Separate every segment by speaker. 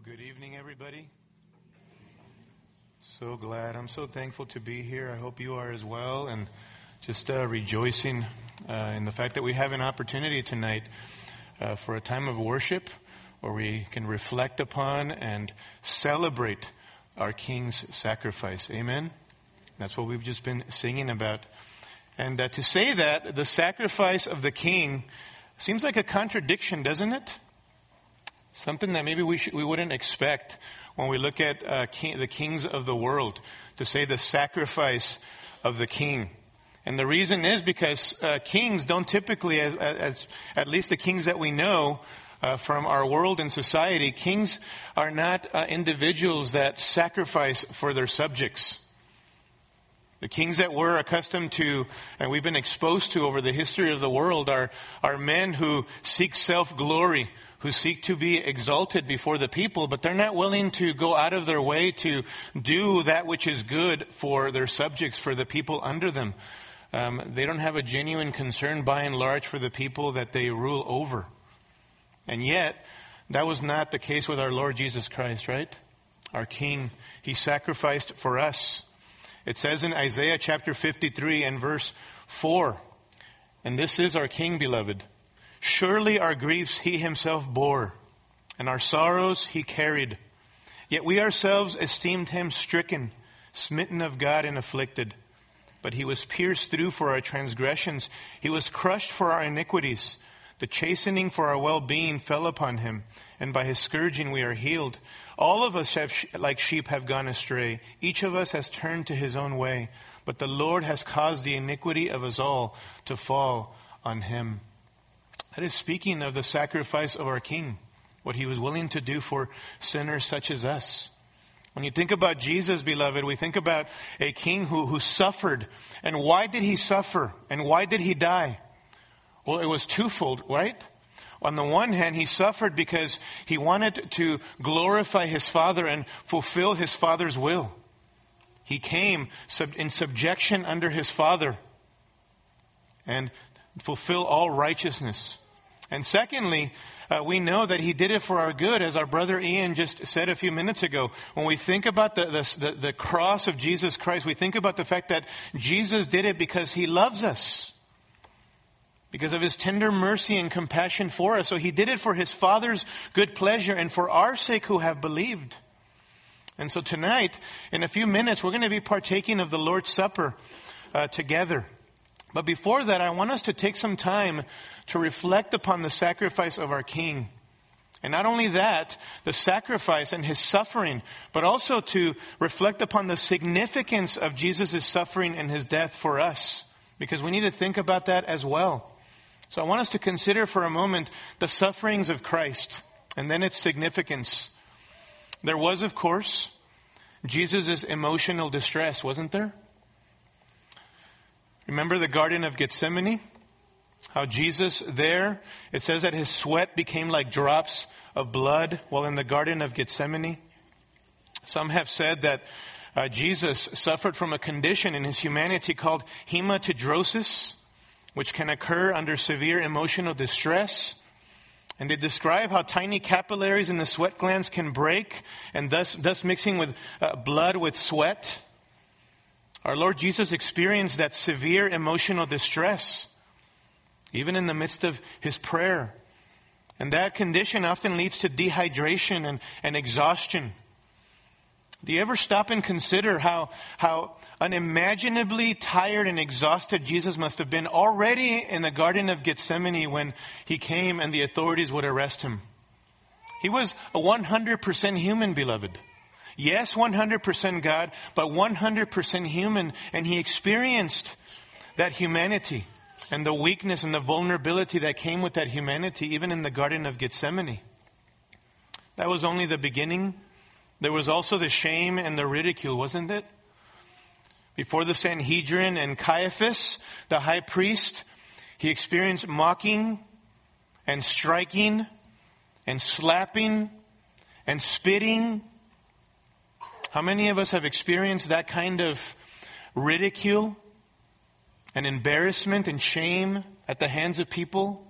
Speaker 1: Well, good evening, everybody. So glad. I'm so thankful to be here. I hope you are as well. And just uh, rejoicing uh, in the fact that we have an opportunity tonight uh, for a time of worship where we can reflect upon and celebrate our King's sacrifice. Amen? That's what we've just been singing about. And uh, to say that, the sacrifice of the King seems like a contradiction, doesn't it? Something that maybe we, should, we wouldn't expect when we look at uh, king, the kings of the world to say the sacrifice of the king. And the reason is because uh, kings don't typically, as, as, at least the kings that we know uh, from our world and society, kings are not uh, individuals that sacrifice for their subjects. The kings that we're accustomed to and we've been exposed to over the history of the world are, are men who seek self-glory, who seek to be exalted before the people, but they're not willing to go out of their way to do that which is good for their subjects, for the people under them. Um, they don't have a genuine concern by and large for the people that they rule over. And yet, that was not the case with our Lord Jesus Christ, right? Our King. He sacrificed for us. It says in Isaiah chapter 53 and verse 4, and this is our King, beloved. Surely our griefs he himself bore, and our sorrows he carried. Yet we ourselves esteemed him stricken, smitten of God, and afflicted. But he was pierced through for our transgressions, he was crushed for our iniquities. The chastening for our well being fell upon him, and by his scourging we are healed. All of us have, like sheep have gone astray. Each of us has turned to his own way, but the Lord has caused the iniquity of us all to fall on him. That is speaking of the sacrifice of our King, what he was willing to do for sinners such as us. When you think about Jesus, beloved, we think about a king who, who suffered. And why did he suffer? And why did he die? Well, it was twofold, right? On the one hand, he suffered because he wanted to glorify his father and fulfill his father's will. He came in subjection under his father and fulfill all righteousness. And secondly, uh, we know that he did it for our good, as our brother Ian just said a few minutes ago. When we think about the, the, the cross of Jesus Christ, we think about the fact that Jesus did it because he loves us. Because of his tender mercy and compassion for us. So he did it for his Father's good pleasure and for our sake who have believed. And so tonight, in a few minutes, we're going to be partaking of the Lord's Supper uh, together. But before that, I want us to take some time to reflect upon the sacrifice of our King. And not only that, the sacrifice and his suffering, but also to reflect upon the significance of Jesus' suffering and his death for us. Because we need to think about that as well. So I want us to consider for a moment the sufferings of Christ and then its significance. There was, of course, Jesus' emotional distress, wasn't there? Remember the Garden of Gethsemane? How Jesus there, it says that his sweat became like drops of blood while in the Garden of Gethsemane. Some have said that uh, Jesus suffered from a condition in his humanity called hematidrosis, which can occur under severe emotional distress. And they describe how tiny capillaries in the sweat glands can break and thus, thus mixing with uh, blood with sweat. Our Lord Jesus experienced that severe emotional distress, even in the midst of his prayer. And that condition often leads to dehydration and, and exhaustion. Do you ever stop and consider how, how unimaginably tired and exhausted Jesus must have been already in the Garden of Gethsemane when he came and the authorities would arrest him? He was a 100% human, beloved. Yes, 100% God, but 100% human. And he experienced that humanity and the weakness and the vulnerability that came with that humanity, even in the Garden of Gethsemane. That was only the beginning. There was also the shame and the ridicule, wasn't it? Before the Sanhedrin and Caiaphas, the high priest, he experienced mocking and striking and slapping and spitting how many of us have experienced that kind of ridicule and embarrassment and shame at the hands of people?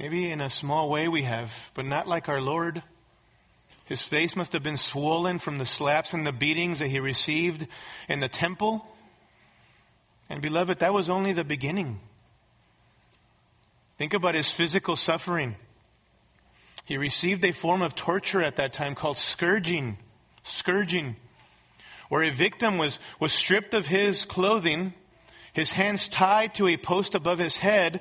Speaker 1: Maybe in a small way we have, but not like our Lord. His face must have been swollen from the slaps and the beatings that he received in the temple. And beloved, that was only the beginning. Think about his physical suffering. He received a form of torture at that time called scourging. Scourging. Where a victim was, was stripped of his clothing, his hands tied to a post above his head,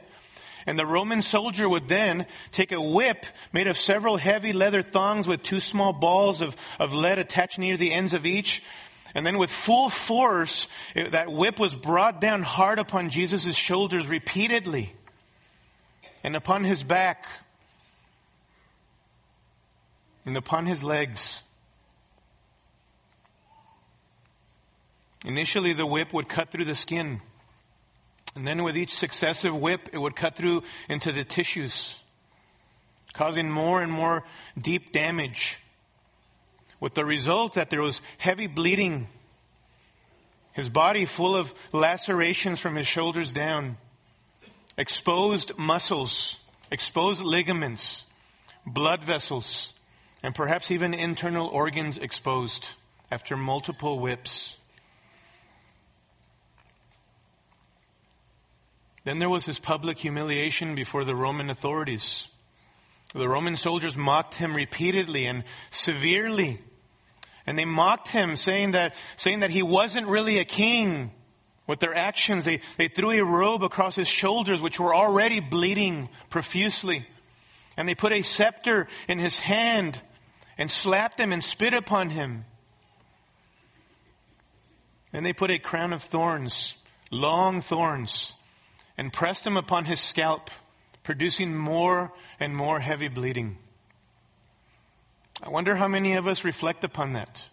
Speaker 1: and the Roman soldier would then take a whip made of several heavy leather thongs with two small balls of, of lead attached near the ends of each. And then with full force, it, that whip was brought down hard upon Jesus' shoulders repeatedly and upon his back and upon his legs. Initially, the whip would cut through the skin. And then, with each successive whip, it would cut through into the tissues, causing more and more deep damage. With the result that there was heavy bleeding, his body full of lacerations from his shoulders down exposed muscles, exposed ligaments, blood vessels, and perhaps even internal organs exposed after multiple whips. Then there was his public humiliation before the Roman authorities. The Roman soldiers mocked him repeatedly and severely. And they mocked him, saying that, saying that he wasn't really a king, with their actions, they, they threw a robe across his shoulders, which were already bleeding profusely. And they put a scepter in his hand and slapped him and spit upon him. Then they put a crown of thorns, long thorns, and pressed him upon his scalp, producing more and more heavy bleeding. I wonder how many of us reflect upon that.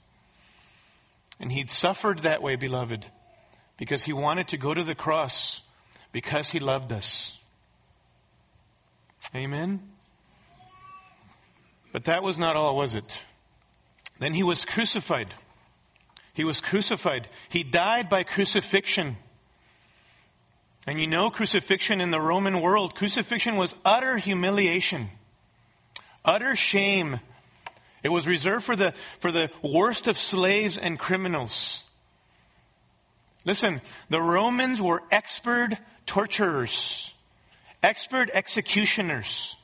Speaker 1: And he'd suffered that way, beloved because he wanted to go to the cross because he loved us. Amen? But that was not all, was it? Then he was crucified. He was crucified. He died by crucifixion. And you know, crucifixion in the Roman world, crucifixion was utter humiliation, utter shame. It was reserved for the, for the worst of slaves and criminals. Listen, the Romans were expert torturers, expert executioners.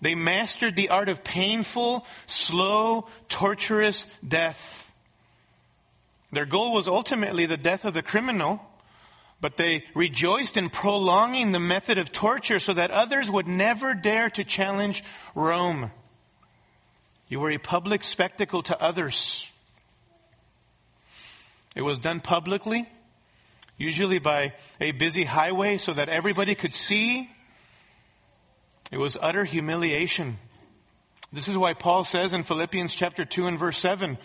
Speaker 1: They mastered the art of painful, slow, torturous death. Their goal was ultimately the death of the criminal, but they rejoiced in prolonging the method of torture so that others would never dare to challenge Rome. You were a public spectacle to others. It was done publicly, usually by a busy highway so that everybody could see. It was utter humiliation. This is why Paul says in Philippians chapter 2 and verse 7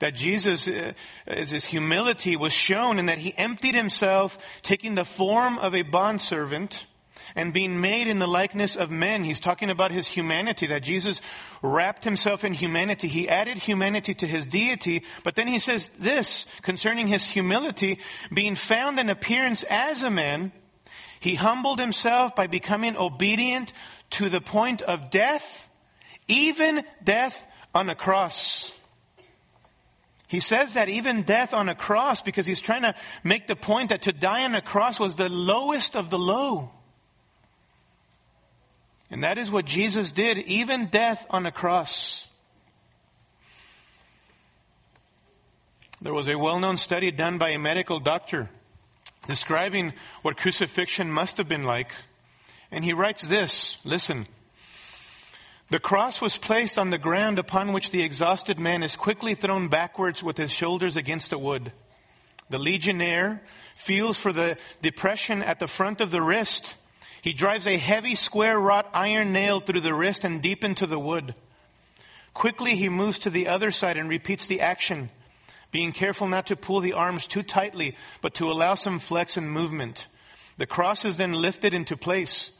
Speaker 1: that Jesus, uh, his humility was shown in that he emptied himself, taking the form of a bondservant and being made in the likeness of men. He's talking about his humanity, that Jesus wrapped himself in humanity. He added humanity to his deity, but then he says this concerning his humility, being found in appearance as a man, he humbled himself by becoming obedient to the point of death, even death on a cross. He says that even death on a cross because he's trying to make the point that to die on a cross was the lowest of the low. And that is what Jesus did, even death on a cross. There was a well known study done by a medical doctor describing what crucifixion must have been like. And he writes this listen. The cross was placed on the ground upon which the exhausted man is quickly thrown backwards with his shoulders against a wood. The legionnaire feels for the depression at the front of the wrist he drives a heavy square wrought iron nail through the wrist and deep into the wood. Quickly he moves to the other side and repeats the action, being careful not to pull the arms too tightly, but to allow some flex and movement. The cross is then lifted into place.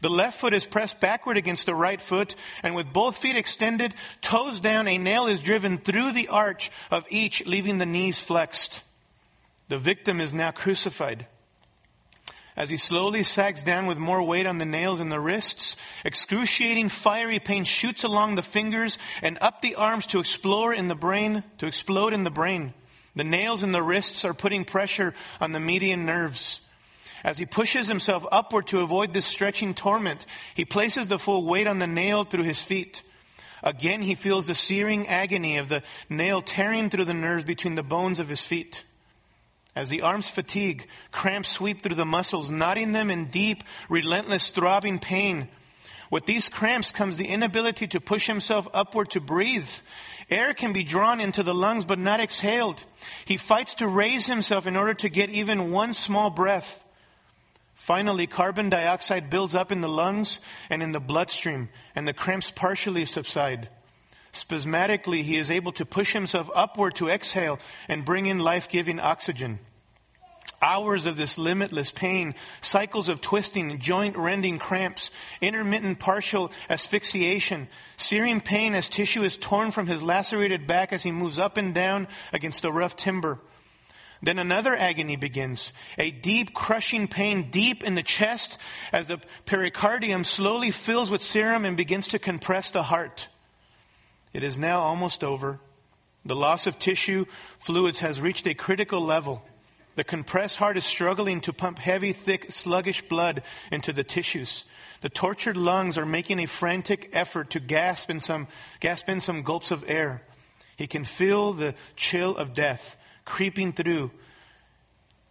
Speaker 1: The left foot is pressed backward against the right foot, and with both feet extended, toes down, a nail is driven through the arch of each, leaving the knees flexed. The victim is now crucified. as he slowly sags down with more weight on the nails and the wrists. Excruciating fiery pain shoots along the fingers and up the arms to explore in the brain, to explode in the brain. The nails in the wrists are putting pressure on the median nerves. As he pushes himself upward to avoid this stretching torment, he places the full weight on the nail through his feet. Again, he feels the searing agony of the nail tearing through the nerves between the bones of his feet. As the arms fatigue, cramps sweep through the muscles, knotting them in deep, relentless, throbbing pain. With these cramps comes the inability to push himself upward to breathe. Air can be drawn into the lungs but not exhaled. He fights to raise himself in order to get even one small breath. Finally, carbon dioxide builds up in the lungs and in the bloodstream, and the cramps partially subside. Spasmodically, he is able to push himself upward to exhale and bring in life giving oxygen. Hours of this limitless pain, cycles of twisting, joint rending cramps, intermittent partial asphyxiation, searing pain as tissue is torn from his lacerated back as he moves up and down against the rough timber. Then another agony begins. A deep crushing pain deep in the chest as the pericardium slowly fills with serum and begins to compress the heart. It is now almost over. The loss of tissue fluids has reached a critical level. The compressed heart is struggling to pump heavy, thick, sluggish blood into the tissues. The tortured lungs are making a frantic effort to gasp in some, gasp in some gulps of air. He can feel the chill of death creeping through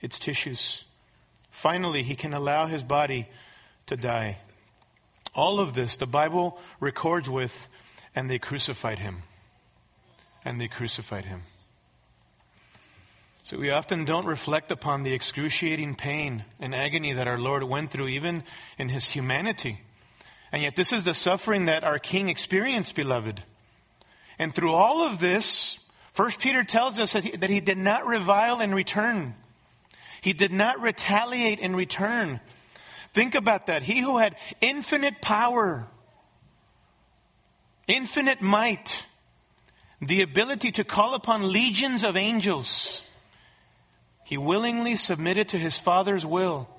Speaker 1: its tissues. Finally, he can allow his body to die. All of this the Bible records with and they crucified him. And they crucified him. So we often don't reflect upon the excruciating pain and agony that our Lord went through, even in his humanity. And yet, this is the suffering that our King experienced, beloved. And through all of this, First Peter tells us that he, that he did not revile in return. He did not retaliate in return. Think about that. He who had infinite power, infinite might, the ability to call upon legions of angels. He willingly submitted to his Father's will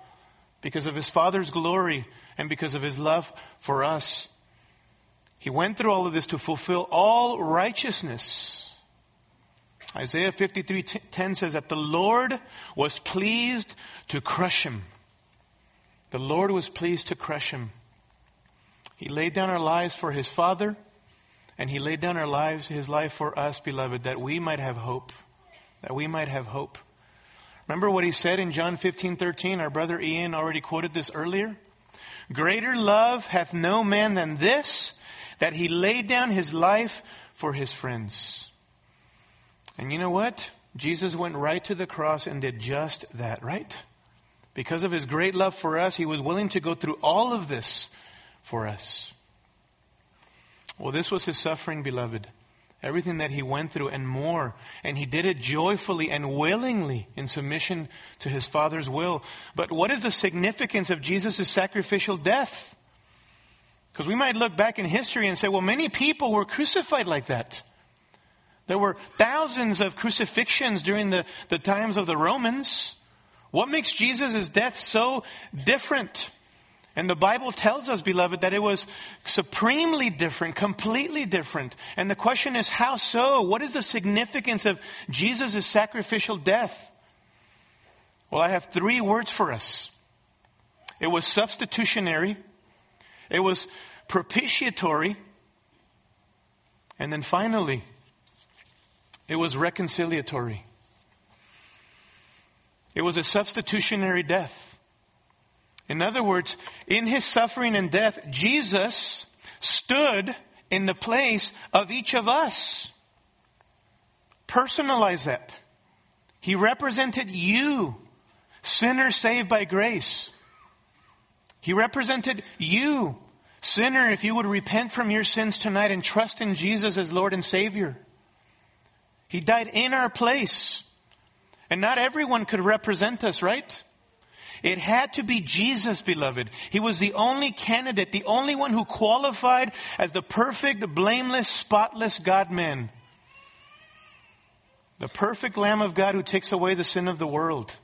Speaker 1: because of his Father's glory and because of his love for us. He went through all of this to fulfill all righteousness. Isaiah 53:10 says that the Lord was pleased to crush him. The Lord was pleased to crush him. He laid down our lives for his Father and he laid down our lives, his life for us, beloved, that we might have hope. That we might have hope. Remember what he said in John 15, 13? Our brother Ian already quoted this earlier. Greater love hath no man than this, that he laid down his life for his friends. And you know what? Jesus went right to the cross and did just that, right? Because of his great love for us, he was willing to go through all of this for us. Well, this was his suffering, beloved. Everything that he went through and more. And he did it joyfully and willingly in submission to his Father's will. But what is the significance of Jesus' sacrificial death? Because we might look back in history and say, well, many people were crucified like that. There were thousands of crucifixions during the, the times of the Romans. What makes Jesus' death so different? And the Bible tells us, beloved, that it was supremely different, completely different. And the question is, how so? What is the significance of Jesus' sacrificial death? Well, I have three words for us. It was substitutionary. It was propitiatory. And then finally, it was reconciliatory. It was a substitutionary death. In other words, in his suffering and death, Jesus stood in the place of each of us. Personalize that. He represented you, sinner saved by grace. He represented you, sinner, if you would repent from your sins tonight and trust in Jesus as Lord and Savior. He died in our place. And not everyone could represent us, right? It had to be Jesus, beloved. He was the only candidate, the only one who qualified as the perfect, blameless, spotless God man. The perfect Lamb of God who takes away the sin of the world.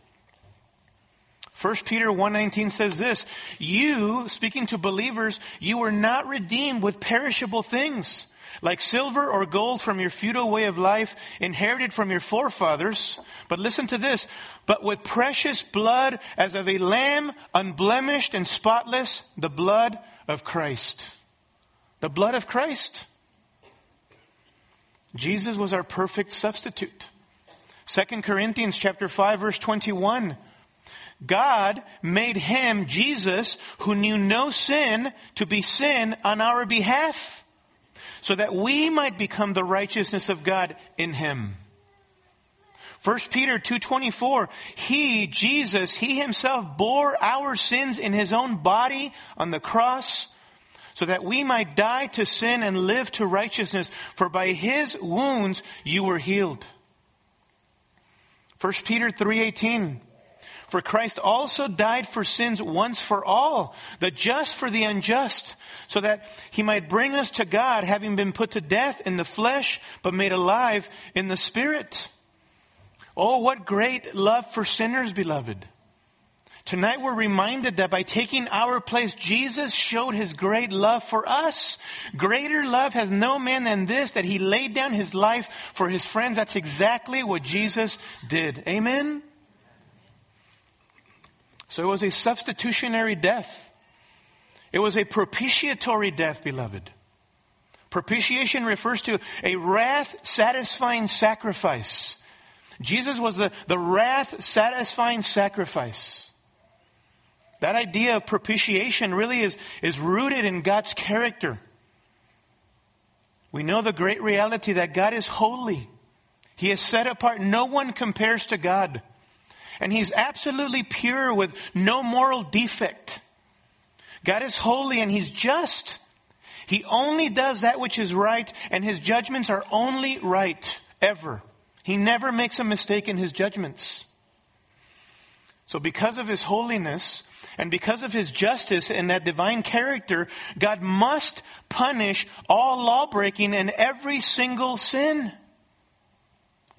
Speaker 1: 1 Peter 1:19 says this, you, speaking to believers, you were not redeemed with perishable things, like silver or gold from your feudal way of life inherited from your forefathers, but listen to this, but with precious blood as of a lamb unblemished and spotless, the blood of Christ. The blood of Christ. Jesus was our perfect substitute. 2 Corinthians chapter 5 verse 21. God made him, Jesus, who knew no sin, to be sin on our behalf, so that we might become the righteousness of God in him. 1 Peter 2:24 He Jesus he himself bore our sins in his own body on the cross so that we might die to sin and live to righteousness for by his wounds you were healed. 1 Peter 3:18 For Christ also died for sins once for all, the just for the unjust, so that he might bring us to God having been put to death in the flesh but made alive in the spirit. Oh, what great love for sinners, beloved. Tonight we're reminded that by taking our place, Jesus showed his great love for us. Greater love has no man than this, that he laid down his life for his friends. That's exactly what Jesus did. Amen? So it was a substitutionary death. It was a propitiatory death, beloved. Propitiation refers to a wrath satisfying sacrifice. Jesus was the, the wrath satisfying sacrifice. That idea of propitiation really is, is rooted in God's character. We know the great reality that God is holy. He is set apart. No one compares to God. And He's absolutely pure with no moral defect. God is holy and He's just. He only does that which is right and His judgments are only right, ever. He never makes a mistake in His judgments. So because of His holiness, and because of his justice and that divine character, God must punish all lawbreaking and every single sin.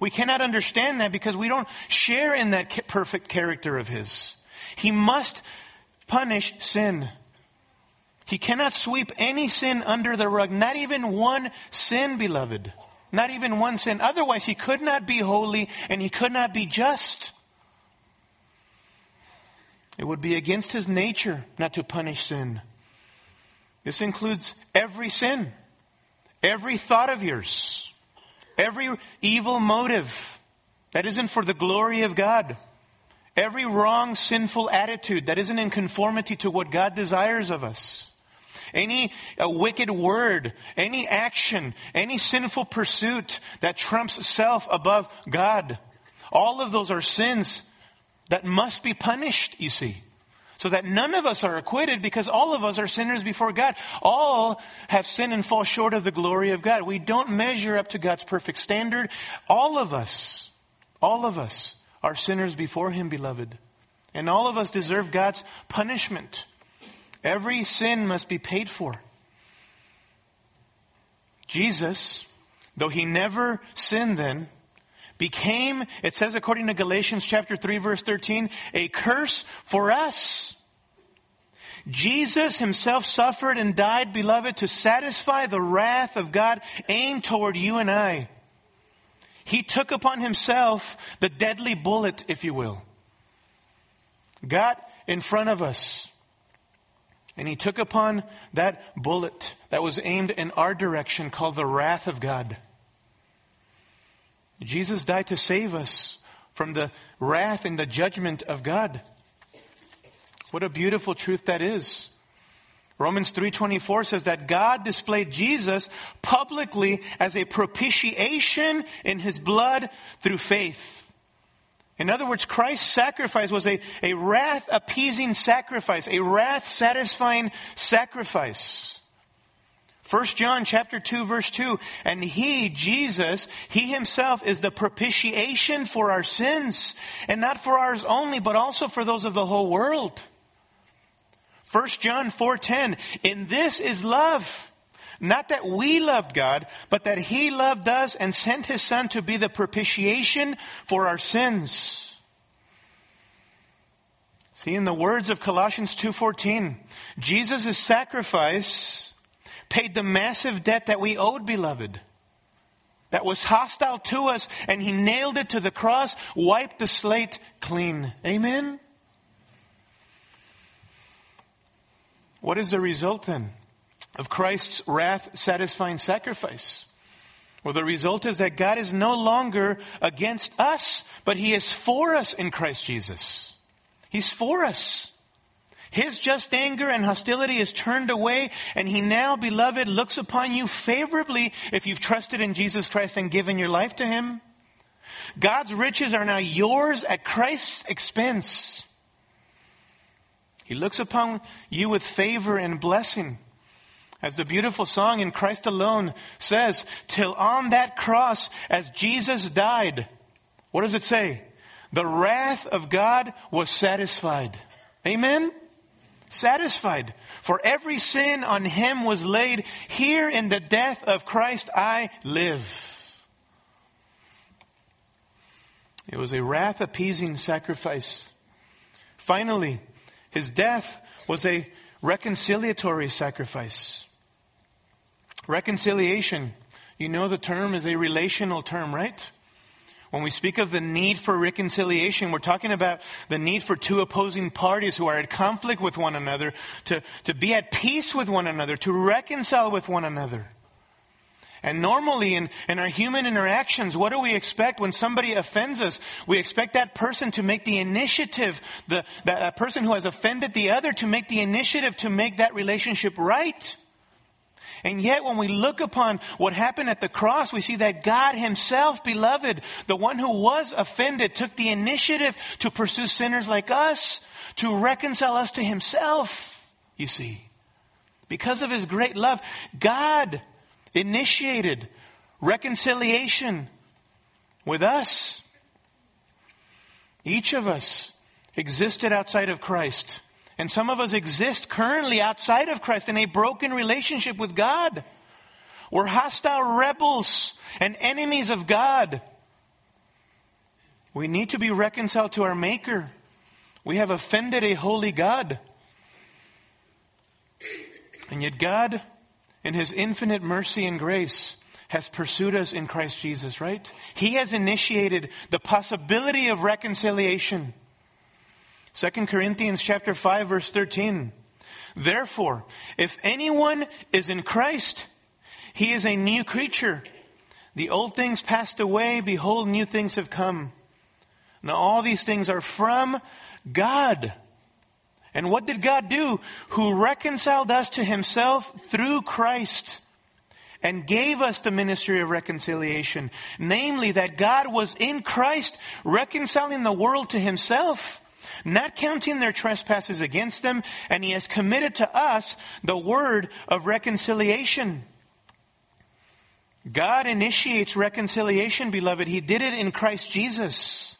Speaker 1: We cannot understand that because we don't share in that perfect character of his. He must punish sin. He cannot sweep any sin under the rug, not even one sin, beloved. Not even one sin. Otherwise, he could not be holy and he could not be just. It would be against his nature not to punish sin. This includes every sin, every thought of yours, every evil motive that isn't for the glory of God, every wrong, sinful attitude that isn't in conformity to what God desires of us. Any uh, wicked word, any action, any sinful pursuit that trumps self above God. All of those are sins that must be punished, you see. So that none of us are acquitted because all of us are sinners before God. All have sinned and fall short of the glory of God. We don't measure up to God's perfect standard. All of us, all of us are sinners before Him, beloved. And all of us deserve God's punishment. Every sin must be paid for. Jesus, though He never sinned then, became, it says according to Galatians chapter 3 verse 13, a curse for us. Jesus himself suffered and died, beloved, to satisfy the wrath of God aimed toward you and I. He took upon himself the deadly bullet, if you will. Got in front of us. And he took upon that bullet that was aimed in our direction called the wrath of God. Jesus died to save us from the wrath and the judgment of God. What a beautiful truth that is. Romans 3:24 says that God displayed Jesus publicly as a propitiation in his blood through faith. In other words, Christ's sacrifice was a, a wrath appeasing sacrifice, a wrath satisfying sacrifice. 1 John chapter 2 verse 2, and he, Jesus, he himself is the propitiation for our sins, and not for ours only, but also for those of the whole world. 1 John 4:10, in this is love, not that we loved God, but that he loved us and sent his son to be the propitiation for our sins. See, in the words of Colossians 2.14, Jesus' sacrifice paid the massive debt that we owed, beloved. That was hostile to us, and he nailed it to the cross, wiped the slate clean. Amen? What is the result then of Christ's wrath satisfying sacrifice? Well, the result is that God is no longer against us, but He is for us in Christ Jesus. He's for us. His just anger and hostility is turned away, and He now, beloved, looks upon you favorably if you've trusted in Jesus Christ and given your life to Him. God's riches are now yours at Christ's expense. He looks upon you with favor and blessing. As the beautiful song in Christ alone says, till on that cross, as Jesus died, what does it say? The wrath of God was satisfied. Amen? Satisfied. For every sin on him was laid. Here in the death of Christ I live. It was a wrath appeasing sacrifice. Finally, his death was a reconciliatory sacrifice. Reconciliation, you know the term is a relational term, right? When we speak of the need for reconciliation, we're talking about the need for two opposing parties who are at conflict with one another to, to be at peace with one another, to reconcile with one another. And normally in, in our human interactions, what do we expect when somebody offends us? We expect that person to make the initiative, the, that, that person who has offended the other to make the initiative to make that relationship right. And yet when we look upon what happened at the cross, we see that God himself, beloved, the one who was offended, took the initiative to pursue sinners like us, to reconcile us to himself, you see. Because of his great love, God initiated reconciliation with us. Each of us existed outside of Christ. And some of us exist currently outside of Christ in a broken relationship with God. We're hostile rebels and enemies of God. We need to be reconciled to our Maker. We have offended a holy God. And yet God, in His infinite mercy and grace, has pursued us in Christ Jesus, right? He has initiated the possibility of reconciliation. 2 Corinthians chapter 5 verse 13. Therefore, if anyone is in Christ, he is a new creature. The old things passed away, behold, new things have come. Now all these things are from God. And what did God do? Who reconciled us to himself through Christ and gave us the ministry of reconciliation. Namely, that God was in Christ reconciling the world to himself not counting their trespasses against them, and he has committed to us the word of reconciliation. God initiates reconciliation, beloved. He did it in Christ Jesus.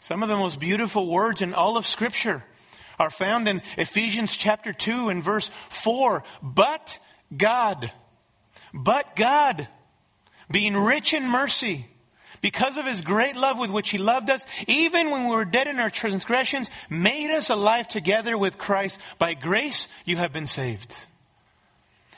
Speaker 1: Some of the most beautiful words in all of Scripture are found in Ephesians chapter 2 and verse 4. But God, but God, being rich in mercy, because of his great love with which he loved us, even when we were dead in our transgressions, made us alive together with Christ. By grace you have been saved.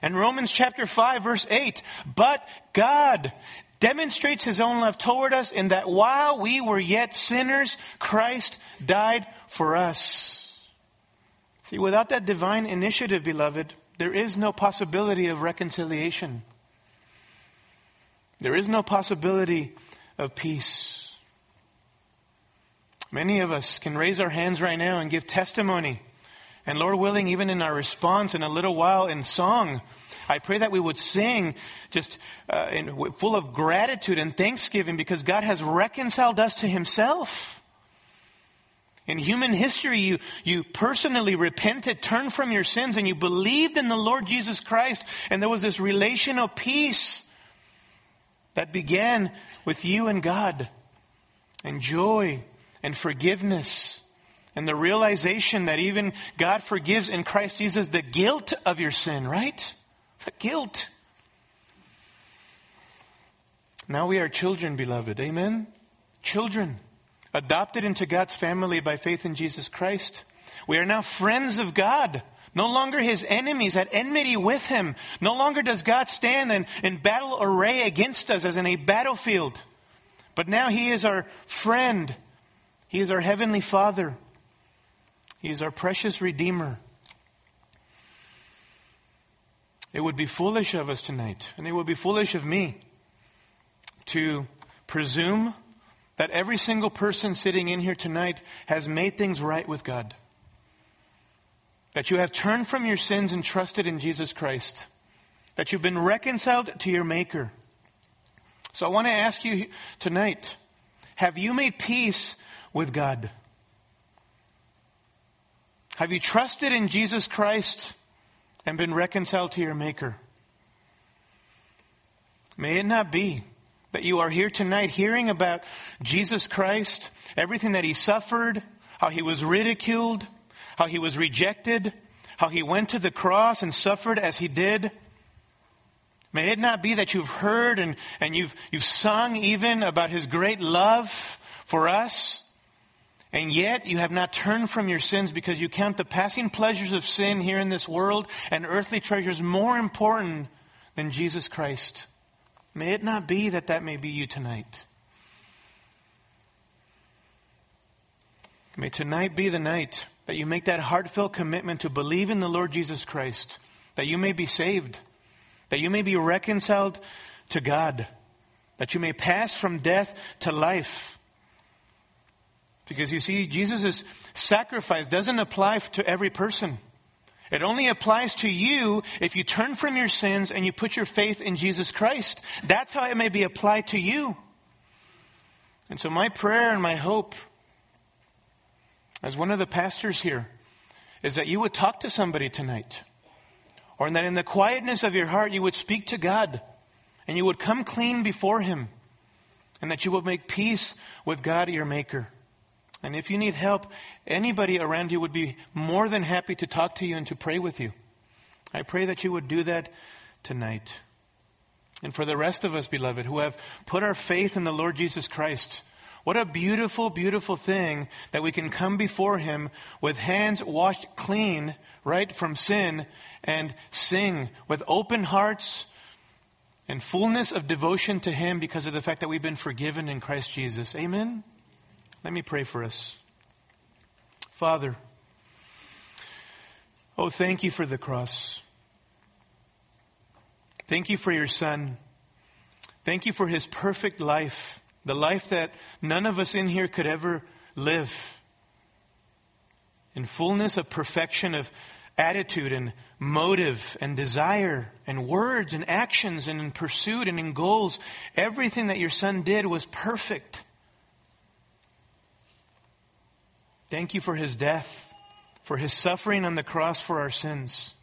Speaker 1: And Romans chapter 5 verse 8, but God demonstrates his own love toward us in that while we were yet sinners, Christ died for us. See, without that divine initiative, beloved, there is no possibility of reconciliation. There is no possibility of peace. Many of us can raise our hands right now and give testimony. And Lord willing, even in our response in a little while in song, I pray that we would sing just uh, in, full of gratitude and thanksgiving because God has reconciled us to Himself. In human history, you, you personally repented, turned from your sins, and you believed in the Lord Jesus Christ, and there was this relational peace that began with you and God, and joy and forgiveness, and the realization that even God forgives in Christ Jesus the guilt of your sin, right? The guilt. Now we are children, beloved. Amen? Children. adopted into God's family by faith in Jesus Christ. We are now friends of God. No longer his enemies at enmity with him. No longer does God stand in, in battle array against us as in a battlefield. But now he is our friend. He is our heavenly father. He is our precious redeemer. It would be foolish of us tonight, and it would be foolish of me to presume that every single person sitting in here tonight has made things right with God. That you have turned from your sins and trusted in Jesus Christ. That you've been reconciled to your Maker. So I want to ask you tonight have you made peace with God? Have you trusted in Jesus Christ and been reconciled to your Maker? May it not be that you are here tonight hearing about Jesus Christ, everything that he suffered, how he was ridiculed, how he was rejected, how he went to the cross and suffered as he did. May it not be that you've heard and, and you've, you've sung even about his great love for us, and yet you have not turned from your sins because you count the passing pleasures of sin here in this world and earthly treasures more important than Jesus Christ. May it not be that that may be you tonight. May tonight be the night that you make that heartfelt commitment to believe in the Lord Jesus Christ, that you may be saved, that you may be reconciled to God, that you may pass from death to life. Because you see, Jesus' sacrifice doesn't apply to every person. It only applies to you if you turn from your sins and you put your faith in Jesus Christ. That's how it may be applied to you. And so my prayer and my hope as one of the pastors here is that you would talk to somebody tonight. Or that in the quietness of your heart you would speak to God and you would come clean before Him and that you would make peace with God your Maker. And if you need help, anybody around you would be more than happy to talk to you and to pray with you. I pray that you would do that tonight. And for the rest of us, beloved, who have put our faith in the Lord Jesus Christ, what a beautiful, beautiful thing that we can come before Him with hands washed clean, right, from sin and sing with open hearts and fullness of devotion to Him because of the fact that we've been forgiven in Christ Jesus. Amen? Let me pray for us. Father, oh, thank you for the cross. Thank you for your Son. Thank you for his perfect life, the life that none of us in here could ever live. In fullness of perfection of attitude and motive and desire and words and actions and in pursuit and in goals, everything that your Son did was perfect. Thank you for his death, for his suffering on the cross for our sins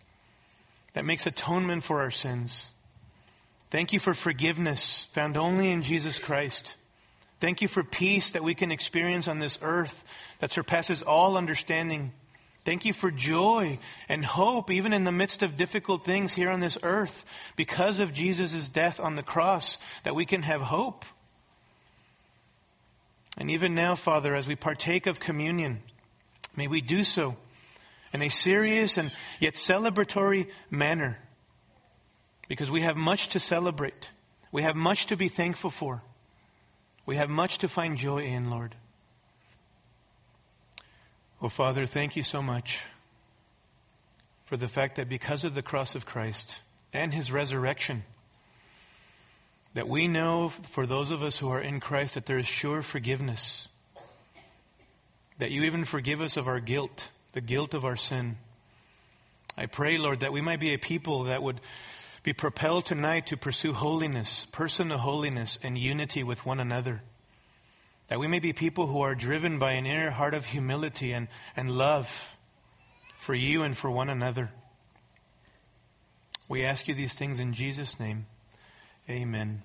Speaker 1: that makes atonement for our sins. Thank you for forgiveness found only in Jesus Christ. Thank you for peace that we can experience on this earth that surpasses all understanding. Thank you for joy and hope, even in the midst of difficult things here on this earth, because of Jesus' death on the cross, that we can have hope. And even now, Father, as we partake of communion, may we do so in a serious and yet celebratory manner. Because we have much to celebrate. We have much to be thankful for. We have much to find joy in, Lord. Oh, Father, thank you so much for the fact that because of the cross of Christ and his resurrection, that we know for those of us who are in Christ that there is sure forgiveness. That you even forgive us of our guilt, the guilt of our sin. I pray, Lord, that we might be a people that would be propelled tonight to pursue holiness, personal holiness, and unity with one another. That we may be people who are driven by an inner heart of humility and, and love for you and for one another. We ask you these things in Jesus' name. Amen.